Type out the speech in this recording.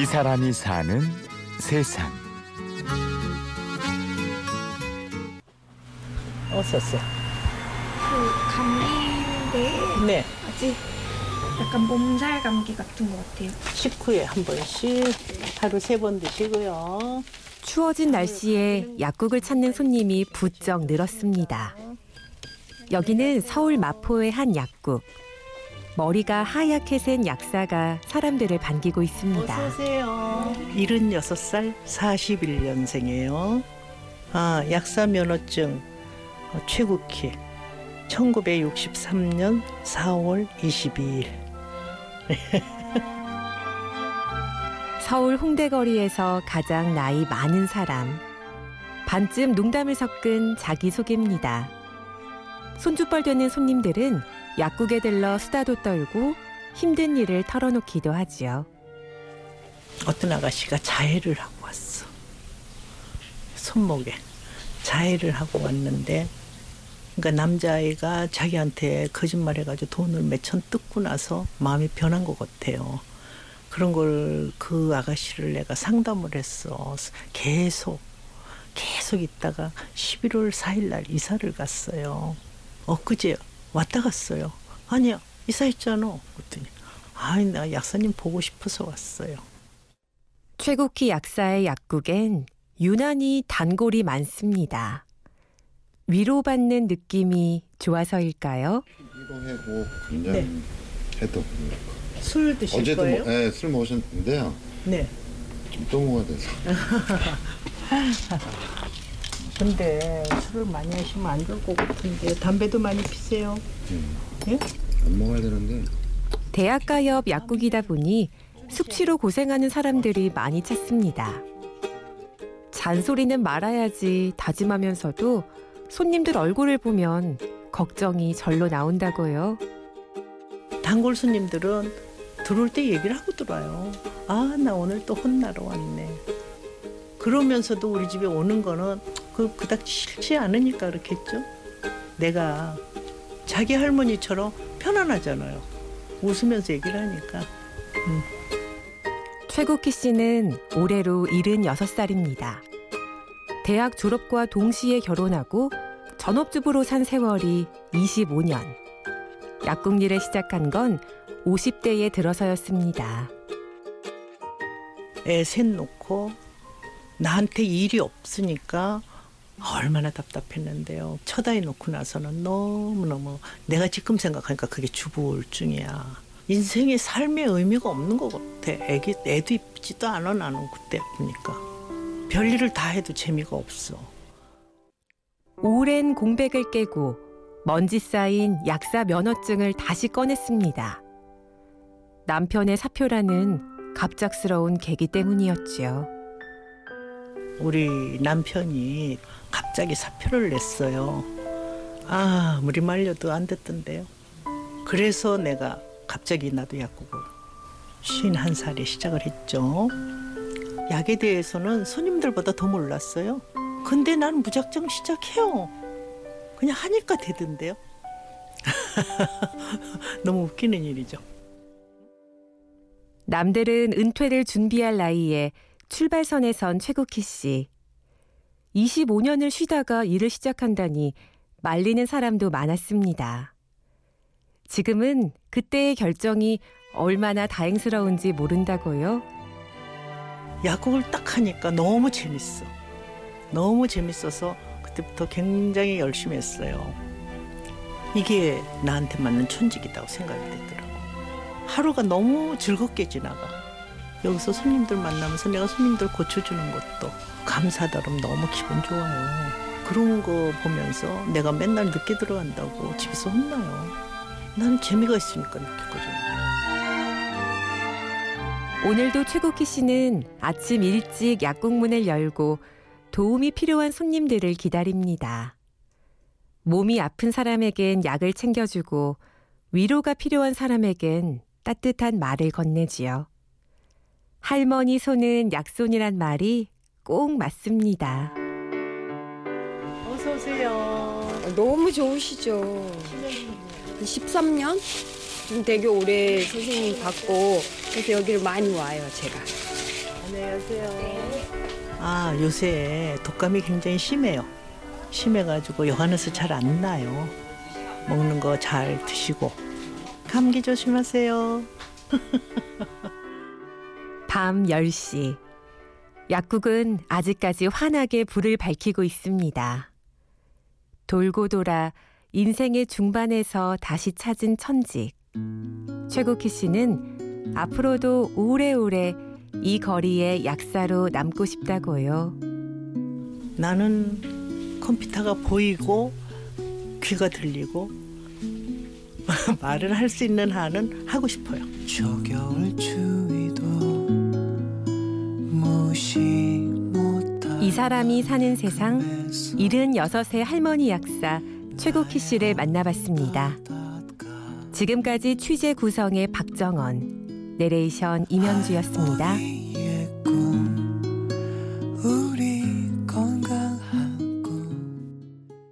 이 사람이 사는 세상. 어서서. 그 감기인데 네. 아직 약간 몸살 감기 같은 것 같아요. 식후에 한 번씩 하루 세 번 드시고요. 추워진 날씨에 약국을 찾는 손님이 부쩍 늘었습니다. 여기는 서울 마포의 한 약국. 머리가 하얗게 센 약사가 사람들을 반기고 있습니다. 어서 오세요. 76살 41년생이에요. 아, 약사 면허증 어, 최국희 1963년 4월 22일. 서울 홍대거리에서 가장 나이 많은 사람. 반쯤 농담을 섞은 자기소개입니다. 손주뻘 되는 손님들은 약국에 들러 수다도 떨고 힘든 일을 털어놓기도 하지요. 어떤 아가씨가 자해를 하고 왔어. 손목에 자해를 하고 왔는데, 그러니까 남자아이가 자기한테 거짓말 해가지고 돈을 몇 천 뜯고 나서 마음이 변한 것 같아요. 그런 걸 그 아가씨를 내가 상담을 했어. 계속 계속 있다가 11월 4일 날 이사를 갔어요. 엊그제 왔다 갔어요. 아니야 이사했잖아. 그랬더니 아이 나 약사님 보고 싶어서 왔어요. 최국희 약사의 약국엔 유난히 단골이 많습니다. 위로받는 느낌이 좋아서일까요? 피로해고 굉장히 해도 술 드실 어제도 거예요? 뭐, 네, 술 먹으셨는데요. 네. 좀또 먹어야 돼서. 근데 술을 많이 하시면 안 좋을 것 같은데 담배도 많이 피세요. 예? 안 먹어야 되는데 대학가 옆 약국이다 보니 숙취로 고생하는 사람들이 많이 찾습니다. 잔소리는 말아야지 다짐하면서도 손님들 얼굴을 보면 걱정이 절로 나온다고요. 단골 손님들은 들어올 때 얘기를 하고 들어와요. 아, 나 오늘 또 혼나러 왔네. 그러면서도 우리 집에 오는 거는 그 그닥 싫지 않으니까 그렇겠죠. 내가 자기 할머니처럼 편안하잖아요. 웃으면서 얘기를 하니까. 최국희 씨는 올해로 76살입니다. 대학 졸업과 동시에 결혼하고 전업주부로 산 세월이 25년. 약국 일을 시작한 건 50대에 들어서였습니다. 애 셋 놓고 나한테 일이 없으니까 얼마나 답답했는데요. 처다해 놓고 나서는 너무너무 내가 지금 생각하니까 그게 주부 우울증이야. 인생의 삶의 의미가 없는 것 같아. 애기, 애도 이쁘지도 않아 나는 그때 보니까. 별일을 다 해도 재미가 없어. 오랜 공백을 깨고 먼지 쌓인 약사 면허증을 다시 꺼냈습니다. 남편의 사표라는 갑작스러운 계기 때문이었지요. 우리 남편이 갑자기 사표를 냈어요. 아, 아무리 말려도 안 됐던데요. 그래서 내가 갑자기 나도 약국을 51살에 시작을 했죠. 약에 대해서는 손님들보다 더 몰랐어요. 근데 난 무작정 시작해요. 그냥 하니까 되던데요. 너무 웃기는 일이죠. 남들은 은퇴를 준비할 나이에 출발선에 선 최국희 씨. 25년을 쉬다가 일을 시작한다니 말리는 사람도 많았습니다. 지금은 그때의 결정이 얼마나 다행스러운지 모른다고요. 야구를 딱 하니까 너무 재밌어. 너무 재밌어서 그때부터 굉장히 열심히 했어요. 이게 나한테 맞는 천직이라고 생각이 되더라고. 하루가 너무 즐겁게 지나가. 여기서 손님들 만나면서 내가 손님들 고쳐주는 것도 그러면 너무 기분 좋아요. 그런 거 보면서 내가 맨날 늦게 들어간다고 집에서 혼나요. 나는 재미가 있으니까 늦게거든요. 오늘도 최국희 씨는 아침 일찍 약국 문을 열고 도움이 필요한 손님들을 기다립니다. 몸이 아픈 사람에겐 약을 챙겨주고 위로가 필요한 사람에겐 따뜻한 말을 건네지요. 할머니 손은 약손이란 말이 꼭 맞습니다. 어서 오세요. 너무 좋으시죠. 13년? 되게 오래 선생님 받고 그래서 여기를 많이 와요, 제가. 아, 요새 독감이 굉장히 심해요. 심해가지고 여간해서 잘 안 나요. 먹는 거 잘 드시고. 감기 조심하세요. 밤 10시. 약국은 아직까지 환하게 불을 밝히고 있습니다. 돌고 돌아 인생의 중반에서 다시 찾은 천직. 최국희 씨는 앞으로도 오래오래 이 거리의 약사로 남고 싶다고요. 나는 컴퓨터가 보이고 귀가 들리고 말을 할 수 있는 한은 하고 싶어요. 이 사람이 사는 세상 76의 할머니 약사 최국희 씨를 만나봤습니다. 지금까지 취재 구성의 박정원, 내레이션 임현주였습니다.